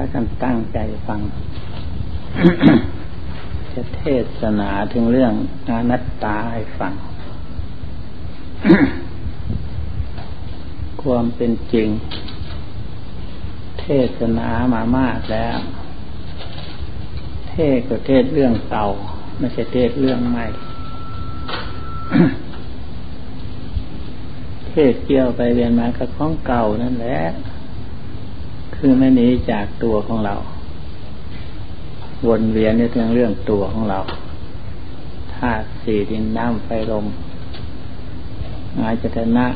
ากันตั้งใจฟัง จะเทศนาถึงเรื่องอนัตตาให้ฟัง ความเป็นจริง เทศนามามากแล้ว เทศก็เทศเรื่องเก่า ไม่ใช่เทศเรื่องใหม่ เทศเกี่ยวไปเรียนมากับของเก่านั่นแหละ คือไม่หนีจากตัวของเรา วนเวียนในเรื่องเรื่องตัวของเราธาตุสี่ดินน้ำไฟลมอายจตนะ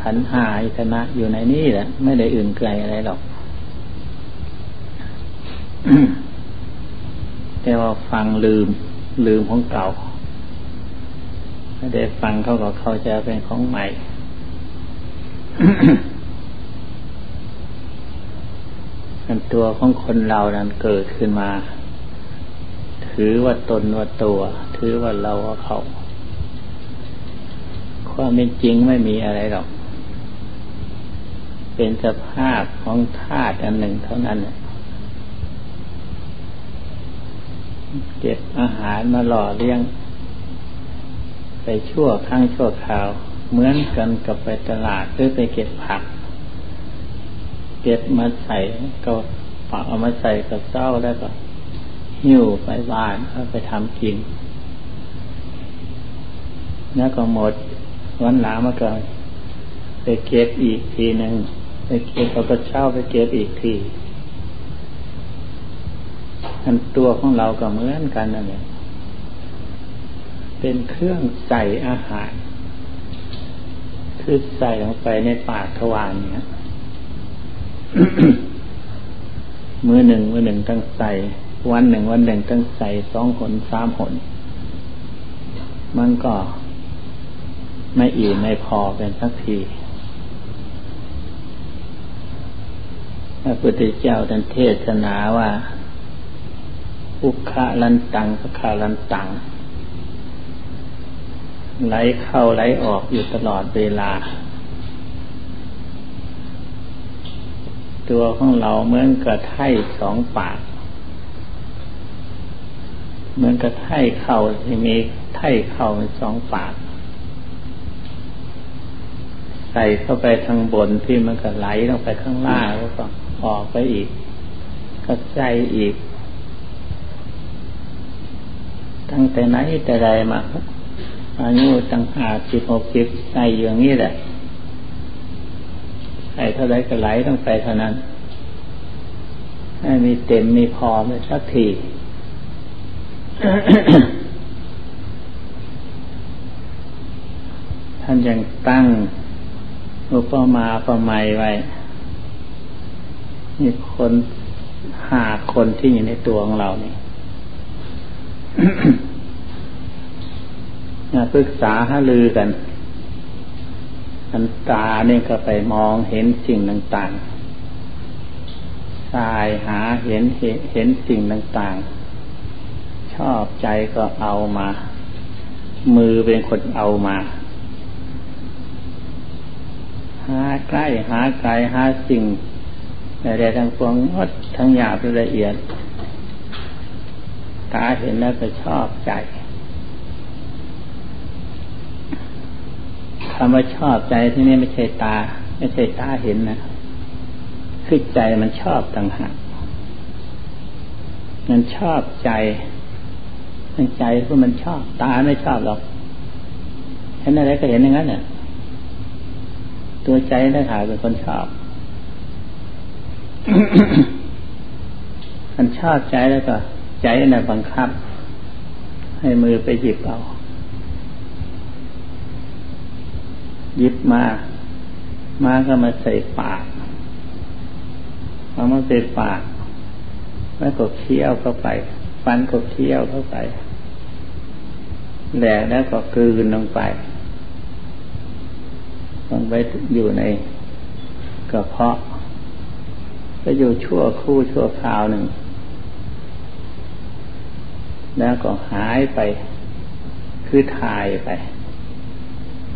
ขันหาอิตนะอยู่ในนี้แหละ ไม่ได้อื่นไกลอะไรหรอกแต่ว่าฟังลืม ลืมของเก่าไม่ได้ฟังเขาก็เข้าใจเป็นของใหม่ อั นตัวของคนเรานั้นเกิดขึ้นมา ถือว่าตนว่าตัว ถือว่าเราว่าเขา ความเป็นจริงไม่มีอะไรหรอก เป็นสภาพของธาตุอันหนึ่งเท่านั้นเก็บอาหารมาหล่อเลี้ยง ไปชั่วครั้งชั่วคราว เหมือนกันกับไปตลาดหรือไปเก็บผัก เก็บมาใส่ก็ปากเอามาใส่กับเจ้าแล้วก็ หิ้วไปบ้านเอาไปทำกิน แล้วก็หมดวันหลังมาก็ไปเก็บอีกทีหนึ่งไปเก็บเอากระเช้าไปเก็บอีกทีอันตัวของเราก็เหมือนกันนั่นแหละเป็นเครื่องใส่อาหาร คือใส่ลงไปในปากทวารเนี่ย มือหนึ่งมือหนึ่งต้องใส่ วันหนึ่งวันหนึ่งต้องใส่สองหนสามหน มันก็ไม่อิ่มไม่พอเป็นสักทีพระพุทธเจ้าท่านเทศนาว่าอุคะลันตังพระคาลันตัง ไหลเข้าไหลออกอยู่ตลอดเวลา ตัวของเราเหมือนกระไถ่สองปาก เหมือนกระไถ่เข่าที่มีไถ่เข่าสองปาก ใส่เข้าไปทางบนที่มันก็ไหลลงไปข้างล่างแล้วก็ออกไปอีกก็ใจอีก ตั้งแต่ไหนแต่ใดมาอายุตั้งห้าสิบหกสิบใส่อย่างนี้แหละ ส่เท่าไรก็ไหลต้องไปเท่านั้น ให้มีเต็มมีพอไม่สักทีท่านยังตั้งอุปมาประไมยไว้มีคนหาคนที่อยู่ในตัวของเรานี่ปรึกษาหาลือกัน อันตาเนี่ยก็ไปมองเห็นสิ่งต่างๆสายหาเห็นเห็นสิ่งต่างๆ ชอบใจก็เอามา มือเป็นคนเอามา หาใกล้หาไกลหาสิ่งใดๆทั้งปวงงดทั้งหยาบละเอียด ตาเห็นแล้วก็ชอบใจ คำว่าชอบใจที่นี่ไม่ใช่ตา ไม่ใช่ตาเห็นนะคือใจมันชอบต่างหากมันชอบใจมันใจเพราะมันชอบ ตาไม่ชอบหรอกเห็นอะไรก็เห็นอย่างนั้นเนี่ยตัวใจได้หาเป็นคนชอบมันชอบใจแล้วก็ ใจน่ะบังคับ ให้มือไปหยิบเอา ยิบมา มาก็มาใส่ปากเอามาใส่ปาก แล้วก็เคี้ยวเข้าไป ฟันก็เคี้ยวเข้าไปแหลกแล้วก็กลืนลงไปลงไปอยู่ในกระเพาะก็อยู่ชั่วคู่ชั่วคราวหนึ่ง แล้วก็หายไป คือถ่ายไป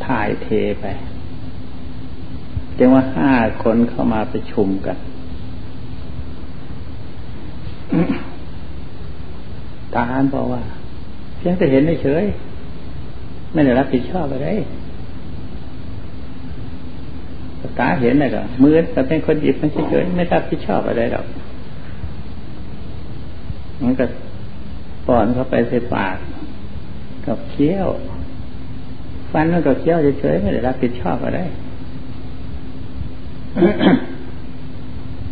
ถ่ายเทไปไปจึงว่าห้าคนเข้ามาประชุมกันตาหานบอกว่าเพียงแต่เห็นเฉยไม่ได้รับผิดชอบอะไรตาเห็นนะก็มือแต่เป็นคนหยิบมันเฉยไม่รับผิดชอบอะไรหรอกมันก็ป้อนเข้าไปใส่ปาก กับเคี้ยว ฟันมันก็เคี้ยวเฉยๆไม่ได้รับผิดชอบอะไร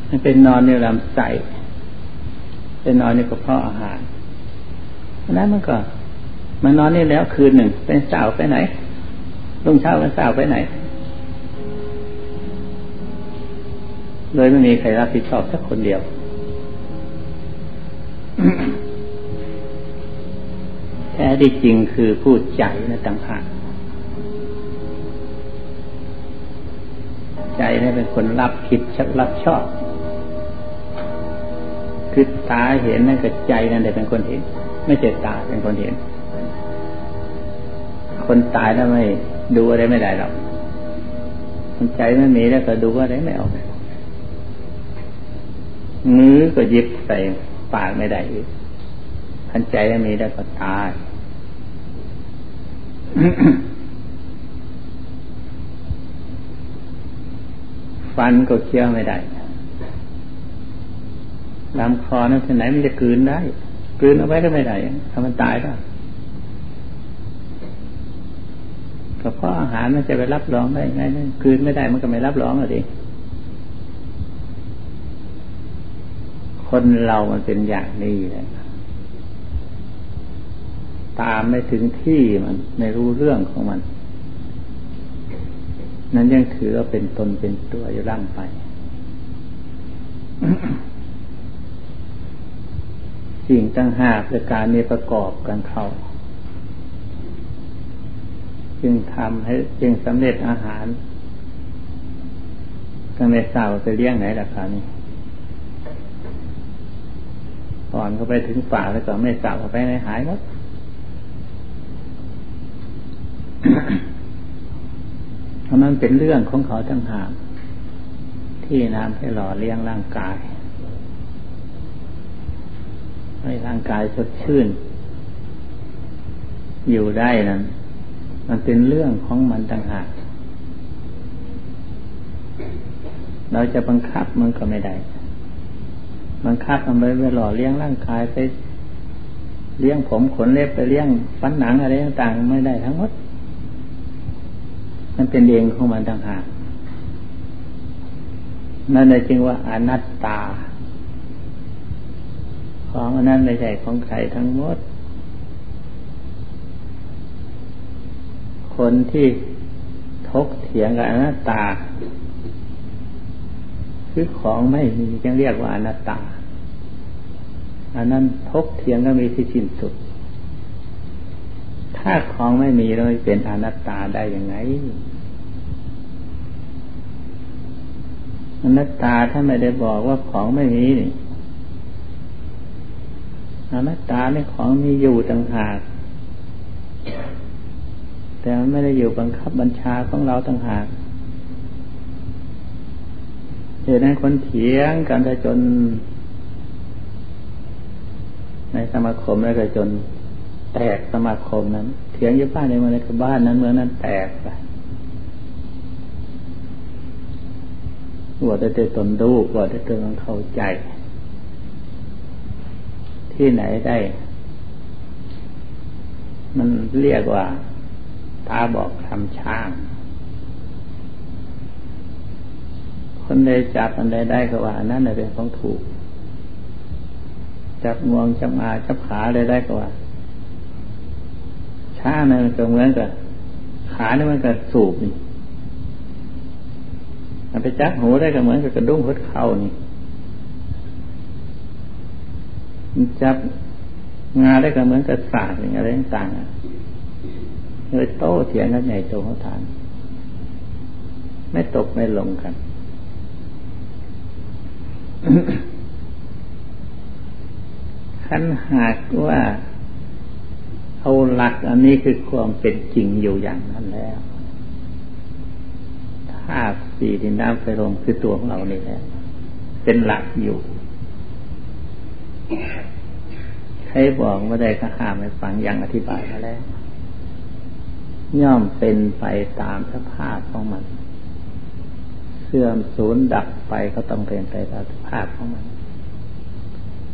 มันเป็นนอนในลำไส้เป็นนอนในกระเพาะอาหารนั้นมันก็มานอนนี่แล้วคืนหนึ่งเป็นสาวไปไหนรุ่งเช้าเป็นสาวไปไหนเลยไม่มีใครรับผิดชอบสักคนเดียว แท้ที่จริงคือผู้ใจนะต่างหาก ใจนี่เป็นคนรับคิดชักรับชอบ คือตาเห็นนั่นกับใจนั่นแหละเป็นคนเห็น ไม่ใช่ตาเป็นคนเห็น คนตายแล้วไม่ดูอะไรไม่ได้หรอกคนใจไม่มีแล้วก็ดูอะไรไม่ออกมือก็ยิบใส่ปากไม่ได้อีกทันใจไม่มีแล้วก็ตาย ฟันก็เคี้ยวไม่ได้ลำคอนั้นที่ไหนมันจะกลืนได้ กลืนเอาไว้ก็ไม่ได้ถ้ามันตายก็ก็เพราะอาหารมันจะไปรับรองได้ไงนั่นคืนไม่ได้มันก็ไม่รับรองหรอกคนเรามันเป็นอย่างนี้แหละตามไม่ถึงที่มันไม่รู้เรื่องของมัน นั้นยังถือว่าเป็นตนเป็นตัวอยู่ร่างไป สิ่งตั้งห้าประการนี้ประกอบกันเข้า จึงทำให้จึงสำเร็จอาหารก็ไม่ทราบจะเลี้ยงไหนราคานี้ก่อนเขาไปถึงป่าแล้วก็ไม่ทราบเขาไปไหนหายหมด ราะนั้นเป็นเรื่องของเขาทั้งหากที่น้ำให้หล่อเลี้ยงร่างกาย ให้ร่างกายสดชื่น อยู่ได้นั้น มันเป็นเรื่องของมันต่างหากเราจะบังคับมันก็ไม่ได้ บังคับมันไปไปหล่อเลี้ยงร่างกายไปเลี้ยงผมขนเล็บไปเลี้ยงฟันหนังอะไรต่างๆไม่ได้ทั้งหมด มันเป็นเองของมันต่างหากนั่นเลยจึงว่าอนัตตา ของอันนั้นไม่ใช่ของใครทั้งหมด คนที่ทกเถียงกับอนัตตา คือของไม่มีจึงเรียกว่าอนัตตา อันนั้นทกเถียงก็มีที่สิ้นสุด ถ้าของไม่มีเราเป็นอนัตตาได้ยังไง อนัตตาถ้าไม่ได้บอกว่าของไม่มีนี่อนัตตาในของมีอยู่ต่างหาก แต่มันไม่ได้อยู่บังคับบัญชาของเราต่างหากเหตุนั้นคนเถียงกันจน ในสมาคมแล้วก็จน แตกสมาคมนั้น เถียงอยู่บ้านในเมืองในบ้านนั้นเมืองนั้นแตกไป ว่าได้เตตนดูว่าได้เตนเข้าใจ ที่ไหนได้ มันเรียกว่าตาบอกทำช่าง คนใดจับอันใดได้ก็ว่านั่นเป็นของถูก จับงวงจับอาจับขาใดได้ก็ว่าช้าเนี่ยมันก็เหมือนกับขาเนี่ยมันก็สูบนี่ มันไปจับหูได้ก็เหมือนกับกระดุ้งหัวเข่านี่มันจับงาได้ก็เหมือนกับศาสตร์อย่างไรต่างๆเลยโต้เถียงกันใหญ่โตเขาทาน ไม่ตกไม่ลงกันขันหากว่าเอาหลักอันนี้คือความเป็นจริงอยู่อย่างนั้นแล้ว ธาตุสี่ดินน้ำไฟลมคือตัวของเรานี่แหละเป็นหลักอยู่ ใครบอกว่าได้ก็ห้ามให้ฟังอย่างอธิบายมาแล้วย่อมเป็นไปตามสภาพของมัน เสื่อมสูญดับไปก็ต้องเป็นไปตามสภาพของมัน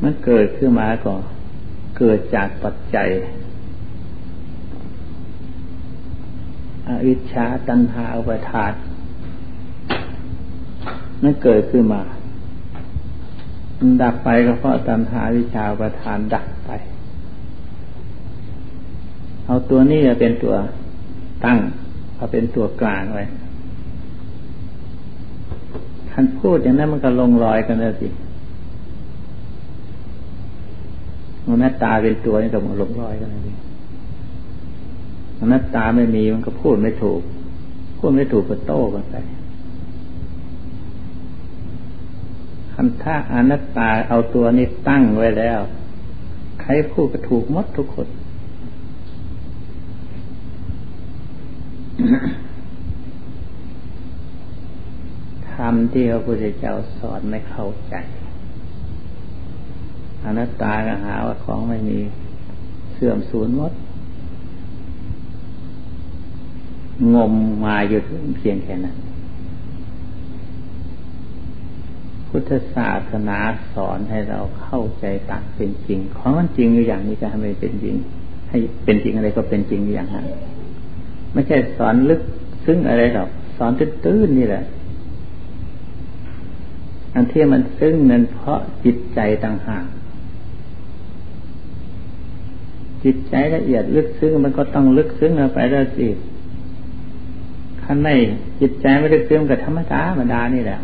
มันเกิดขึ้นมาก่อนเกิดจากปัจจัยอวิชชาตัณหาอุปทาน นั่นเกิดขึ้นมาดับไปก็เพราะตัณหาวิชาประทานดับไป เอาตัวนี้เป็นตัวตั้งเอาเป็นตัวกลางไว้คันพูดอย่างนั้นมันก็ลงรอยกันแล้วสิมันหน้าตาเป็นตัวนี่ก็มันลงรอยกันเลยมันหน้าตาไม่มีมันก็พูดไม่ถูก พูดไม่ถูกก็โต้กันไป คันถ้าอนัตตาเอาตัวนี้ตั้งไว้แล้ว ใครพูดก็ถูกมดทุกคนทำที่พระพุทธเจ้าสอนไม่เข้าใจ อนัตตาก็หาว่าของไม่มีเสื่อมสูญมด งมมาอยู่เพียงแค่นั้น พุทธศาสนาสอนให้เราเข้าใจตามเป็นจริง ของมันจริงอยู่อย่างนี้จะทำให้เป็นจริง ให้เป็นจริงอะไรก็เป็นจริงอย่างนั้นไม่ใช่สอนลึกซึ้งอะไรหรอกสอนตื้นๆนี่แหละ อันที่มันซึ้งนั้นเพราะจิตใจต่างหากจิตใจละเอียดลึกซึ้งมันก็ต้องลึกซึ้งไปแล้วสิขั้นไม่จิตใจไม่ลึกซึ้งกับธรรมดาธรรมดานี่แหละ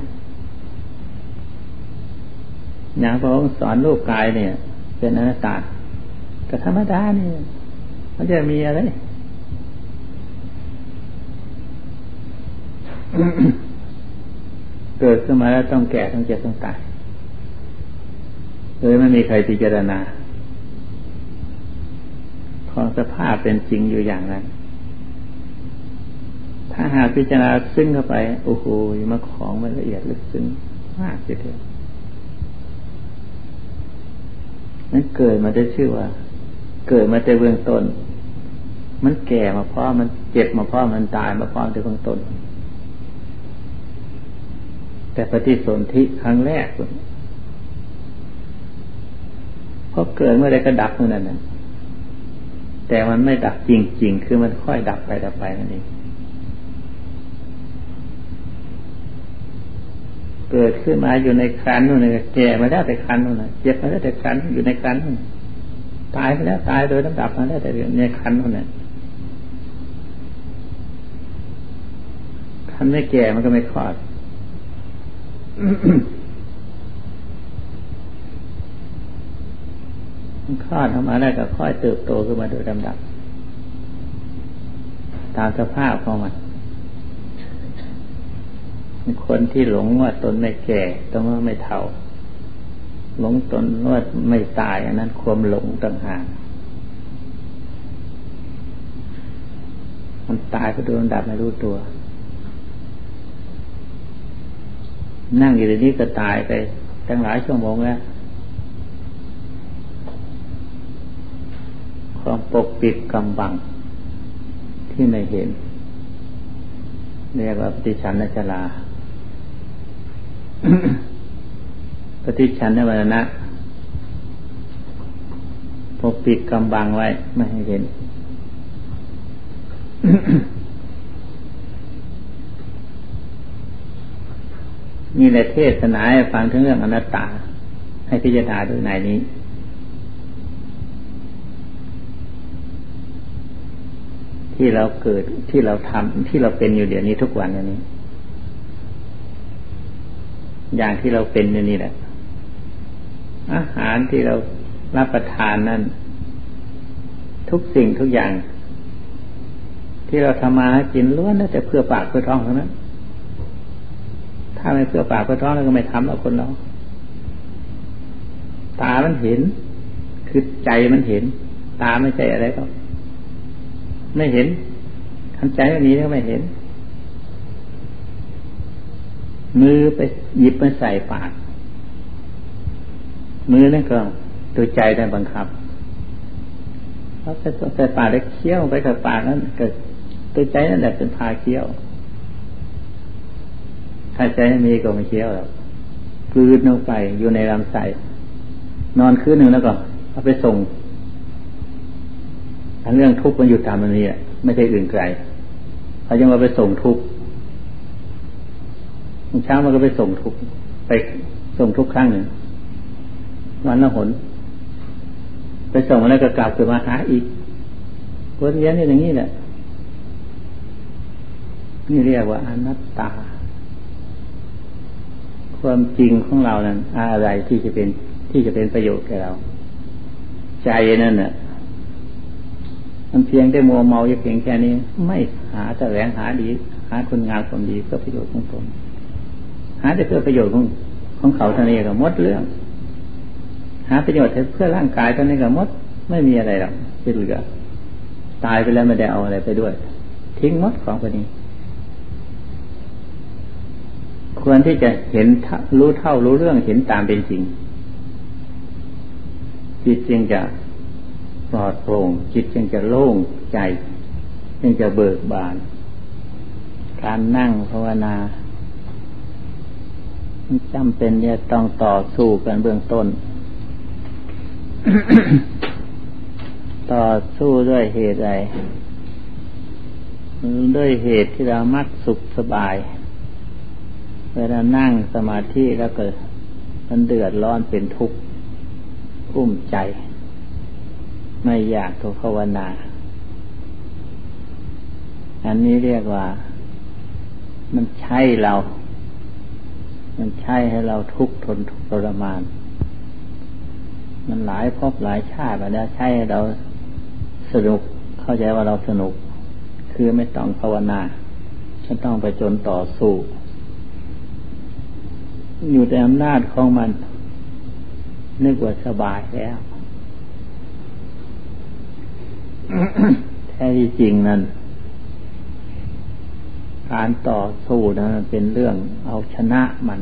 อย่างพระองค์สอนรูปกายเนี่ย เป็นอนัตตาก็ธรรมดาเนี่ยมันจะมีอะไรเกิดขึ้นมาแล้วต้องแก่ต้องเจ็บต้องตายเลยไม่มีใครพิจารณา ของสภาพเป็นจริงอยู่อย่างนั้น ถ้าหากพิจารณาซึ้งเข้าไป โอ้โหมาของมันละเอียดลึกซึ้งมากทีเดียว นั้นเกิดมาได้ชื่อว่า เกิดมาแต่เบื้องต้น มันแก่มาเพราะมันเจ็บมาเพราะมันตายมาเพราะแต่เบื้องต้น แต่ปฏิสนธิครั้งแรกเพราะเกิดเมื่อใดก็ดับเมื่อนั้นแต่มันไม่ดับจริงๆ คือมันค่อยดับไปดับไปนั่นเอง เกิดขึ้นมาอยู่ในคันนู่นเลยแก่มาแล้วแต่คันนู่นนะเจ็บมาแล้วแต่คันอยู่ในคันนู่นตายไปแล้วตายโดยลำดับมาแล้วแต่ในคันนู่นน่ะคันไม่แก่มันก็ไม่คลอดคลอดออกมาแล้วก็ค่อยเติบโตขึ้นมาโดยลำดับ ตามสภาพของมัน คนที่หลงว่าตนไม่แก่ต้องว่าไม่เท่า หลงตนว่าไม่ตายอันนั้นความหลงต่างหากมันตายก็โดนดับไม่รู้ตัว นั่งอยู่ในนี้ก็ตายไปตั้งหลายชั่วโมงแล้วความปกปิดกำบังที่ไม่เห็นเรียกว่าปฏิชันนชลา ปฏิชันในวันนะปกปิดกำบังไว้ไม่ให้เห็น มีในเทศนาให้ฟังถึงเรื่องอนัตตา ให้พิจารณาดูในนี้ที่เราเกิดที่เราทำที่เราเป็นอยู่เดี๋ยวนี้ทุกวันนี้ อย่างที่เราเป็นอยู่นี่แหละ อาหารที่เรารับประทานนั้นทุกสิ่งทุกอย่าง ที่เราทำมากินล้วนแต่เพื่อปากเพื่อท้องเท่านั้นถ้าไม่เพื่อปากเพื่อท้องเราก็ไม่ทำแล้วคนเราตามันเห็น คือใจมันเห็น ตาไม่ใช่อะไรก็ไม่เห็นทันใจไม่มีก็ไม่เห็น มือไปหยิบมาใส่ปาก มือนั่นก็ตัวใจได้บังคับเพราะใส่ปากแล้วเคี้ยวไปกับปากนั้นก็ตัวใจนั่นแหละเป็นพาเคี้ยว ถ้าใจไม่มีก็ไม่เคี้ยวหรอกกลืนลงไปอยู่ในลำไส้นอนคืนหนึ่งแล้วก็เอาไปส่งอันเรื่องทุกข์มันอยู่ตามมันนี้แหละไม่ใช่อื่นไกลเขาจะมาไปส่งทุกข์ เช้ามันก็ไปส่งทุกไปส่งทุกครั้งหนึ่งวันละหน ไปส่งแล้วก็กลับมาหาอีกวนเวียนอย่างนี้แหละนี่เรียกว่าอนัตตา ความจริงของเรานั้น อะไรที่จะเป็นที่จะเป็นประโยชน์แก่เรา ใจนั่นน่ะมันเพียงได้มัวเมาอยู่เพียงแค่นี้ ไม่หาแต่แหวงหาดี หาคุณงามความดีเพื่อประโยชน์ของตน หาแต่เพื่อประโยชน์ของของเขาเท่านี้ก็มดเรื่อง หาประโยชน์เพื่อร่างกายเท่านี้ก็มดไม่มีอะไรหรอกที่เหลือตายไปแล้วไม่ได้เอาอะไรไปด้วย ทิ้งมดของพวกนี้ ควรที่จะเห็นรู้เท่ารู้เรื่องเห็นตามเป็นจริง จิตจึงจะปลอดโปร่งจิตจึงจะโล่งใจ จึงจะเบิกบาน การนั่งภาวนา จำเป็นเนี่ยต้องต่อสู้กันเบื้องต้น ต่อสู้ด้วยเหตุใดด้วยเหตุที่เรามักสุขสบาย เวลานั่งสมาธิแล้วเกิดมันเดือดร้อนเป็นทุกข์อุ้มใจ ไม่อยากทุภาวนา อันนี้เรียกว่า มันใช่เรา มันใช่ให้เราทุกข์ทนทุกข์ทรมาน มันหลายพบหลายชาติมาแล้วใช่ให้เราสนุกเข้าใจว่าเราสนุก คือไม่ต้องภาวนาฉันต้องไปจนต่อสู้ อยู่ในอำนาจของมัน นึกว่าสบายแล้วแท้ที่จริงนั้น การต่อสู้นั้นเป็นเรื่องเอาชนะมัน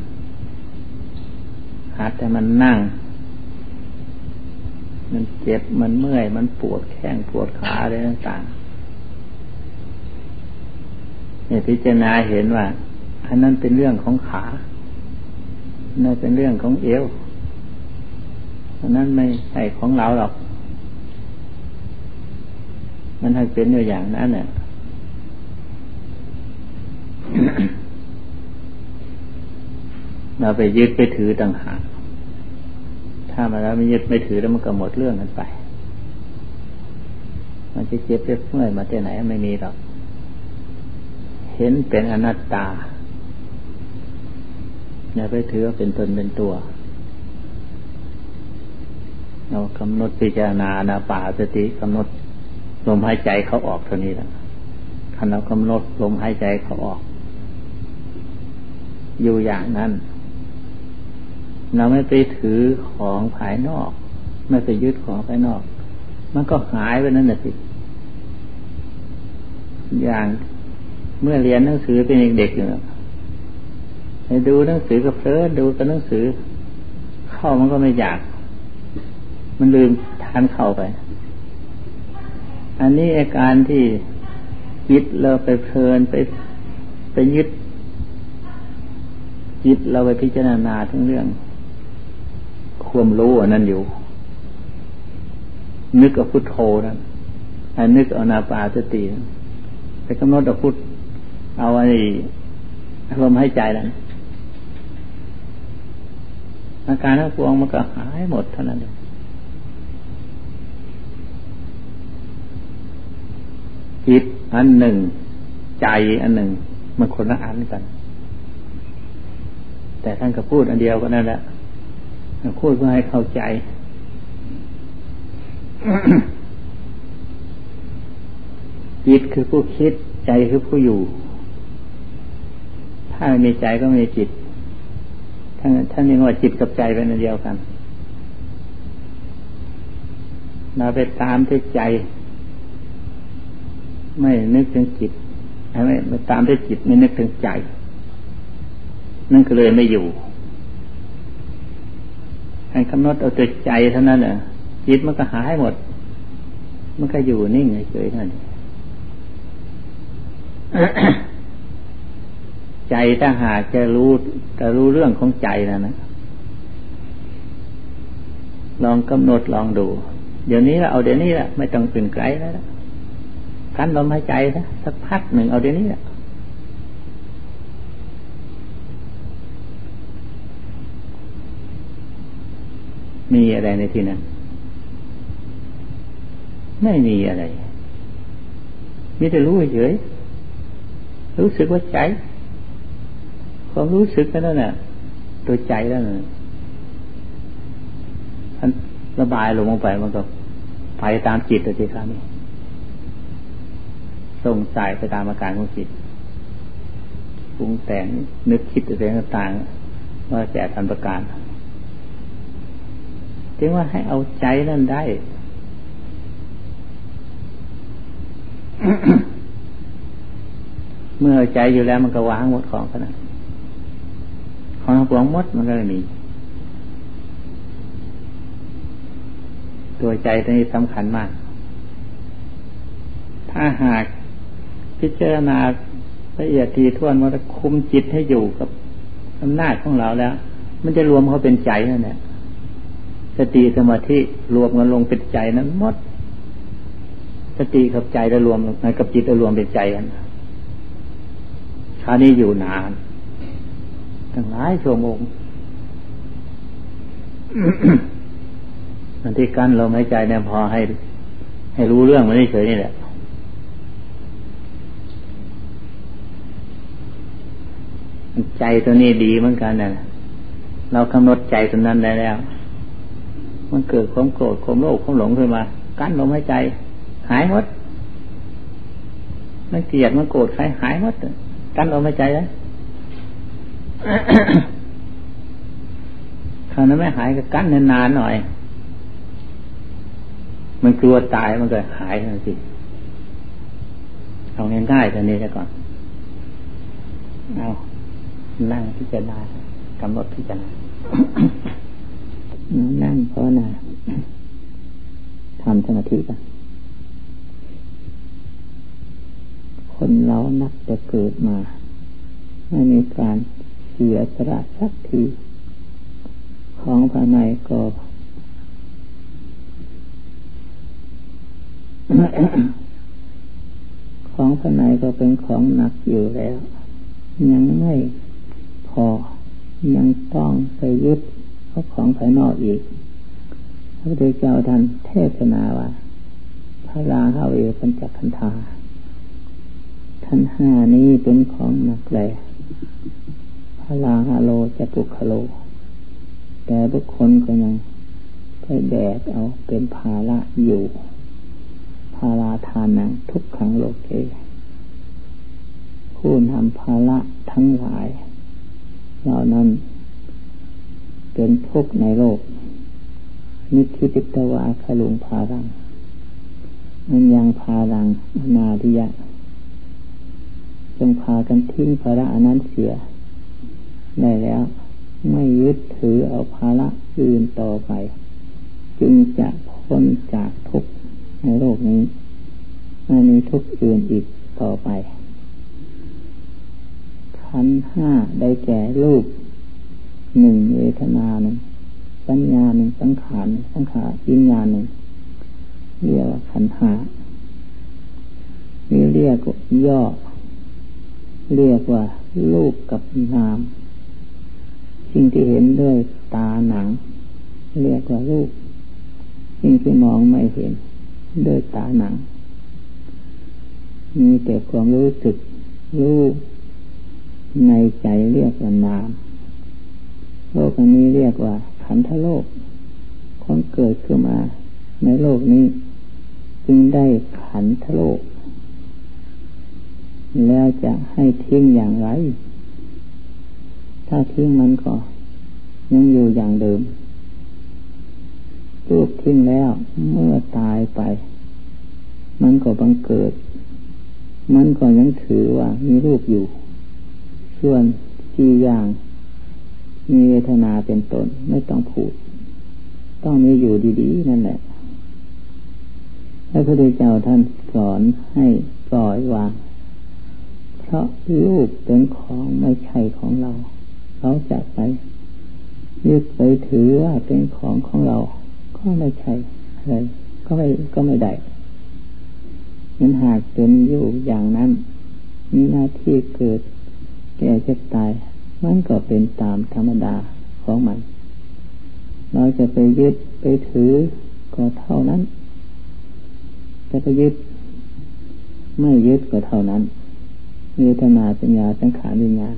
หัดแต่มันนั่ง มันเจ็บมันเมื่อย มันปวดแข้งปวดขาอะไรต่างๆเนี่ยพิจารณาเห็นว่าอันนั้นเป็นเรื่องของขานั่นเป็นเรื่องของเอวอันนั้นไม่ใช่ของเราหรอก มันให้เป็นอยู่อย่างนั้นเนี่ย เราไปยึดไปถือต่างหากถ้ามาแล้วไม่ยึดไม่ถือแล้วมันก็หมดเรื่องกันไป มันจะเจ็บเจ็บเมื่อยมาที่ไหนไม่มีหรอก เห็นเป็นอนัตตาอย่าไปถือว่าเป็นตนเป็นตัว เรากำหนดพิจารณานาป่าสติกำหนดลมหายใจเขาออกเท่านี้แหละคันเรากำหนดลมหายใจเขาออก อยู่อย่างนั้น เราไม่ไปถือของภายนอก ไม่ไปยึดของภายนอก มันก็หายไปนั่นแหละสิอย่างเมื่อเรียนหนังสือเป็นเด็กๆอยู่ดูหนังสือก็เพลินดูกับหนังสือ เข้ามันก็ไม่อยาก มันลืมทานเข้าไป อันนี้อาการที่ยึดเราไปเพลินไปไปยึดยึดเราไปพิจารณาทั้งเรื่อง ความรู้อันนั้นอยู่ นึกเอาพุทโธนั้นอันนึกเอานาปาสติไปกำหนดเอาพุทเอาไอ้ลมใหายใจนั้นอาการทั้งปวงมันก็หายหมดเท่านั้นเองจิตอันหนึ่ง ใจอันหนึ่ง มันคนละอันกัน แต่ท่านก็พูดอันเดียวก็นั่นแหละ พูดเพื่อให้เข้าใจ จิตคือผู้คิด ใจคือผู้อยู่ ถ้าไม่มีใจก็ไม่มีจิตท่านท่านเรียกว่าจิตกับใจเป็นอันเดียวกันเราไปตามที่ใจ ไม่นึกถึงจิตไม่ไปตามที่จิตไม่นึกถึงใจ นั่นก็เลยไม่อยู่ ให้กำหนดเอาแต่ใจเท่านั้นแหละจิตมันก็หายหมด มันก็อยู่นิ่งเฉยๆนั่นใจถ้าหากจะรู้จะรู้เรื่องของใจนะนะลองกำหนดลองดู เดี๋ยวนี้ละเอาเดี๋ยวนี้ละไม่ต้องตื่นไกลแล้วกันลมหายใจนะสักพักหนึ่งเอาเดี๋ยวนี้ละ มีอะไรในที่นั้น ไม่มีอะไรมีแต่รู้เฉยรู้สึกว่าใจความรู้สึกนั่นน่ะ ตัวใจนั่นน่ะมันระบายลงไปมันก็ไปตามจิตเลยทีครับนี่ส่งสายไปตามอาการของจิตปรุงแต่งนึกคิดอะไรต่างๆว่าแต่ทันประการ จึงว่าให้เอาใจนั่นได้ เมื่อใจอยู่แล้วมันก็วางหมดของขนาดของหวงมดมันก็ไม่มี ตัวใจตัวนี้สำคัญมาก ถ้าหากพิจารณาละเอียดทีท่วนว่าคุมจิตให้อยู่กับอำนาจของเราแล้ว มันจะรวมเขาเป็นใจนั่นแหละ สติสมาธิรวมกันลงเป็นใจนั้นหมด สติกับใจจะรวมกับจิตจะรวมเป็นใจกันคราวนี้อยู่นานตั้งหลายชั่วโมงมันที่กั้นลมหายใจเนี่ยพอให้ ให้รู้เรื่องมันเฉยนี่แหละใจตัวนี้ดีเหมือนกันนะเรากำหนดใจตัวนั้นได้แล้ว มันเกิดความโกรธความโลภความหลงขึ้นมา กั้นลมหายใจ หายหมดมันเกลียดมันโกรธใครหายหมดกั้นลมหายใจเลยคราวนั้นไม่หายก็กั้นนานๆหน่อย มันกลัวตายมันก็หายทันทีเอาง่ายๆตอนนี้ซะก่อน เอา นั่งพิจารณากำหนดพิจารณา นั่งเพราะนะทำสมา ธิกันคนเรานับจะเกิดมา ไม่มีการเสียสละสักทีของภายในก็ของภายในก็เป็นของหนักอยู่แล้ว ยังไม่พอยังต้องไปยึดเพราะของภายนอกอีก พระพุทธเจ้าท่านเทศนาว่าพระราหาเวปัญจคันธาขันห้านี้เป็นของหนักแหลพลาฮาโลจะปุคโล แต่บุคคลก็ยังไปแบกเอาเป็นภาระอยู่ ภาราทานังทุกขังโลกเกผู้นำภาระทั้งหลาย เหล่านั้นเป็นทุกข์ในโลก นิคิติตวาคลุงภารังมันยังภารังนาทิยะจงพากันทิ้งภาระอนั้นเสีย ได้แล้ว ไม่ยึดถือเอาภาระอื่นต่อไป จึงจะพ้นจากทุกข์ในโลกนี้ไม่มีทุกข์อื่นอีกต่อไปขันห้าได้แก่รูปหนึ่งเวทนาหนึ่ง สัญญาหนึ่งสังขารสังขารวิญญาณหนึ่งเรียกว่าขันห้านี่เรียกย่อ เรียกว่ารูปกับนาม สิ่งที่เห็นด้วยตาหนัง เรียกว่ารูป สิ่งที่มองไม่เห็นด้วยตาหนัง มีแต่ความรู้สึกรู้ในใจเรียกว่านาม โลกอันนี้เรียกว่า ขันธโลกคนเกิดขึ้นมา ในโลกนี้ จึงได้ขันธโลก แล้วจะให้ทิ้งอย่างไร ถ้าทิ้งมันก็ยังอยู่อย่างเดิมรูปทิ้งแล้วเมื่อตายไป มันก็บังเกิด มันก็ยังถือว่ามีรูปอยู่ ส่วนจีอย่าง มีเวทนาเป็นตนไม่ต้องพูด ต้องมีอยู่ดีๆ นั่นแหละพระพุทธเจ้าท่านสอนให้ปล่อยวาง เพราะลูกเป็นของไม่ใช่ของเราเราจะไปยึดไปถือว่าเป็นของของเรา ก็ไม่ใช่อะไรก็ไม่ก็ไม่ได้มันหากเป็นอยู่อย่างนั้น มีหน้าที่เกิดแก่เจ็บตาย มันก็เป็นตามธรรมดาของมัน เราจะไปยึดไปถือก็เท่านั้น จะไปยึด ไม่ยึดก็เท่านั้นเวทนาสัญญาสังขารวิญญาณ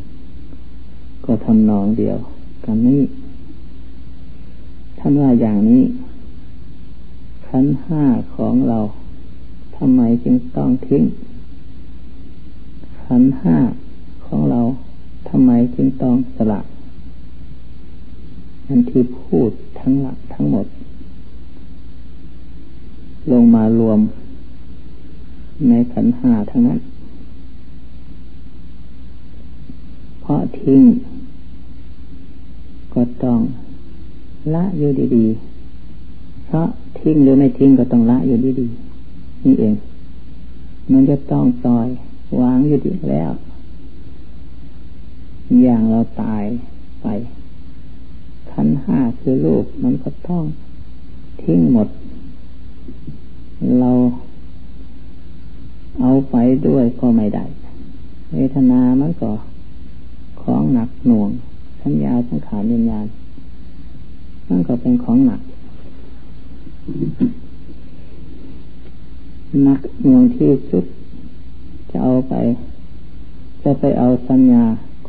ก็ทำนองเดียวกันนี้ท่านว่าอย่างนี้ขันห้าของเราทำไมจึงต้องทิ้งขันห้าของเรา ทำไมจึงต้องสละอันที่พูดทั้งหลักทั้งหมด ลงมารวมในขันหาทั้งนั้น เพราะทิ้ง ก็ต้องละอยู่ดีๆ เพราะทิ้งหรือไม่ทิ้งก็ต้องละอยู่ดีๆ นี่เอง มันจะต้องปล่อยวางอยู่ดีแล้ว อย่างเราตายไปขันห้าคือรูปมันก็ต้องทิ้งหมด เราเอาไปด้วยก็ไม่ได้ เวทนามันก็ของหนักหน่วง สัญญาสังขารวิญญาณนั่นก็เป็นของหนักหนักหน่วงที่สุดจะเอาไป จะไปเอาสัญญา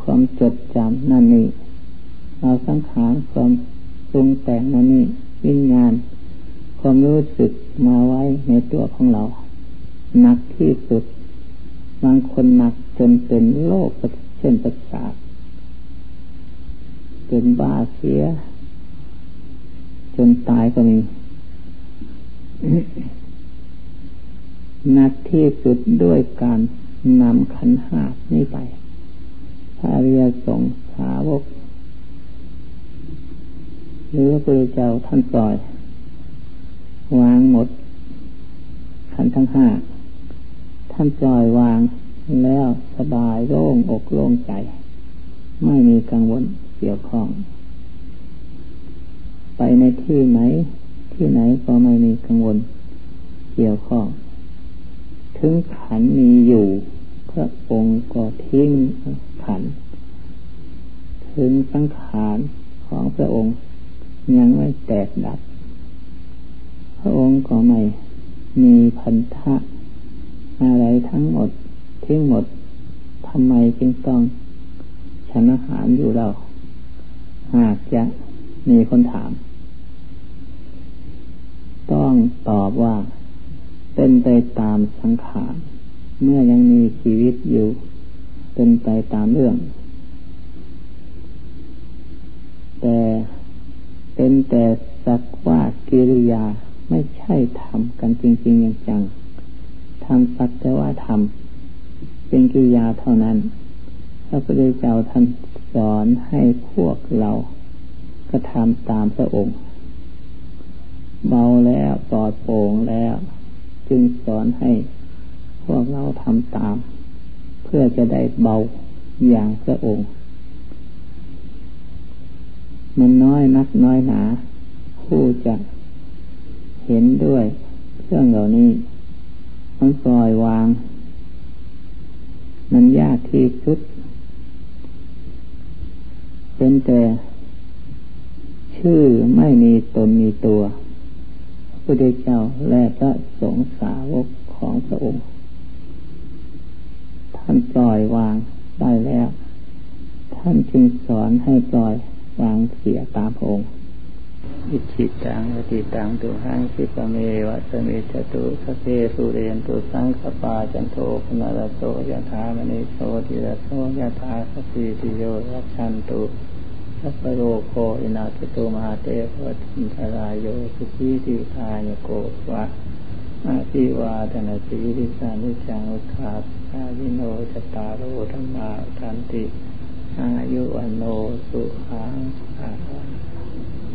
ความจดจำนั่นนี่เอาสังขารความปรุงแต่งนั่นนี่วิญญาณความรู้สึกมาไว้ในตัวของเราหนักที่สุด บางคนหนักจนเป็นโรคเช่นประสาทเป็นบ้าเสีย จนตายก็มีนักที่สุดด้วยการนำขันห้านี้ไป พระริยสงสาวกหรือพระเจ้าท่านปล่อย วางหมดขันทั้งห้าท่านปล่อยวางแล้วสบายโล่งอกโล่งใจ ไม่มีกังวลเกี่ยวข้อง ไปในที่ไหน ที่ไหนก็ไม่มีกังวลเกี่ยวข้อง ถึงขันมีอยู่ พระองค์ก็ทิ้ง ขันถึงสังขารของพระองค์ ยังไม่แตกดับ พระองค์ก็ไม่มีพันธะอะไรทั้งหมดทิ้งหมดทำไมจึงต้องฉันอาหารอยู่เรา หากจะมีคนถาม ต้องตอบว่า เป็นไปตามสังขารเมื่อยังมีชีวิตอยู่ เป็นไปตามเรื่อง แต่เป็นแต่สักว่ากิริยาไม่ใช่ทำกันจริงๆอย่างจังทำสักแต่ว่าทำเป็นกิริยาเท่านั้นพระพุทธเจ้าท่านสอนให้พวกเราก็ทำตามพระองค์เบาแล้วปลอดโปร่งแล้ว จึงสอนให้พวกเราทำตาม เพื่อจะได้เบาอย่างพระองค์ มันน้อยนักน้อยหนาผู้จะเห็นด้วยเรื่องเหล่านี้มันปล่อยวาง มันยากที่สุด เป็นแต่ชื่อไม่มีตนมีตัวพุทธเจ้าและพระสงฆ์สาวกของพระองค์ ท่านปล่อยวางได้แล้ว ท่านจึงสอนให้ปล่อยวางเสียตามพระองค์อิจิตังวติตังตุหังสิปเมวะสมิจตุสเพสุเรนตุสังขปาจันโทปนารโตยะถามณิโชติระโสยะถาสติติโยรัชันตุสัพโรโคอินาติโตมหาเตภวัตินทรายโยสุขีติทายโกวะอาทิวาธนาสีริสานิจังอุคาาวิโนจตารโอธรรมาทันติอายุวันโนสุขังภา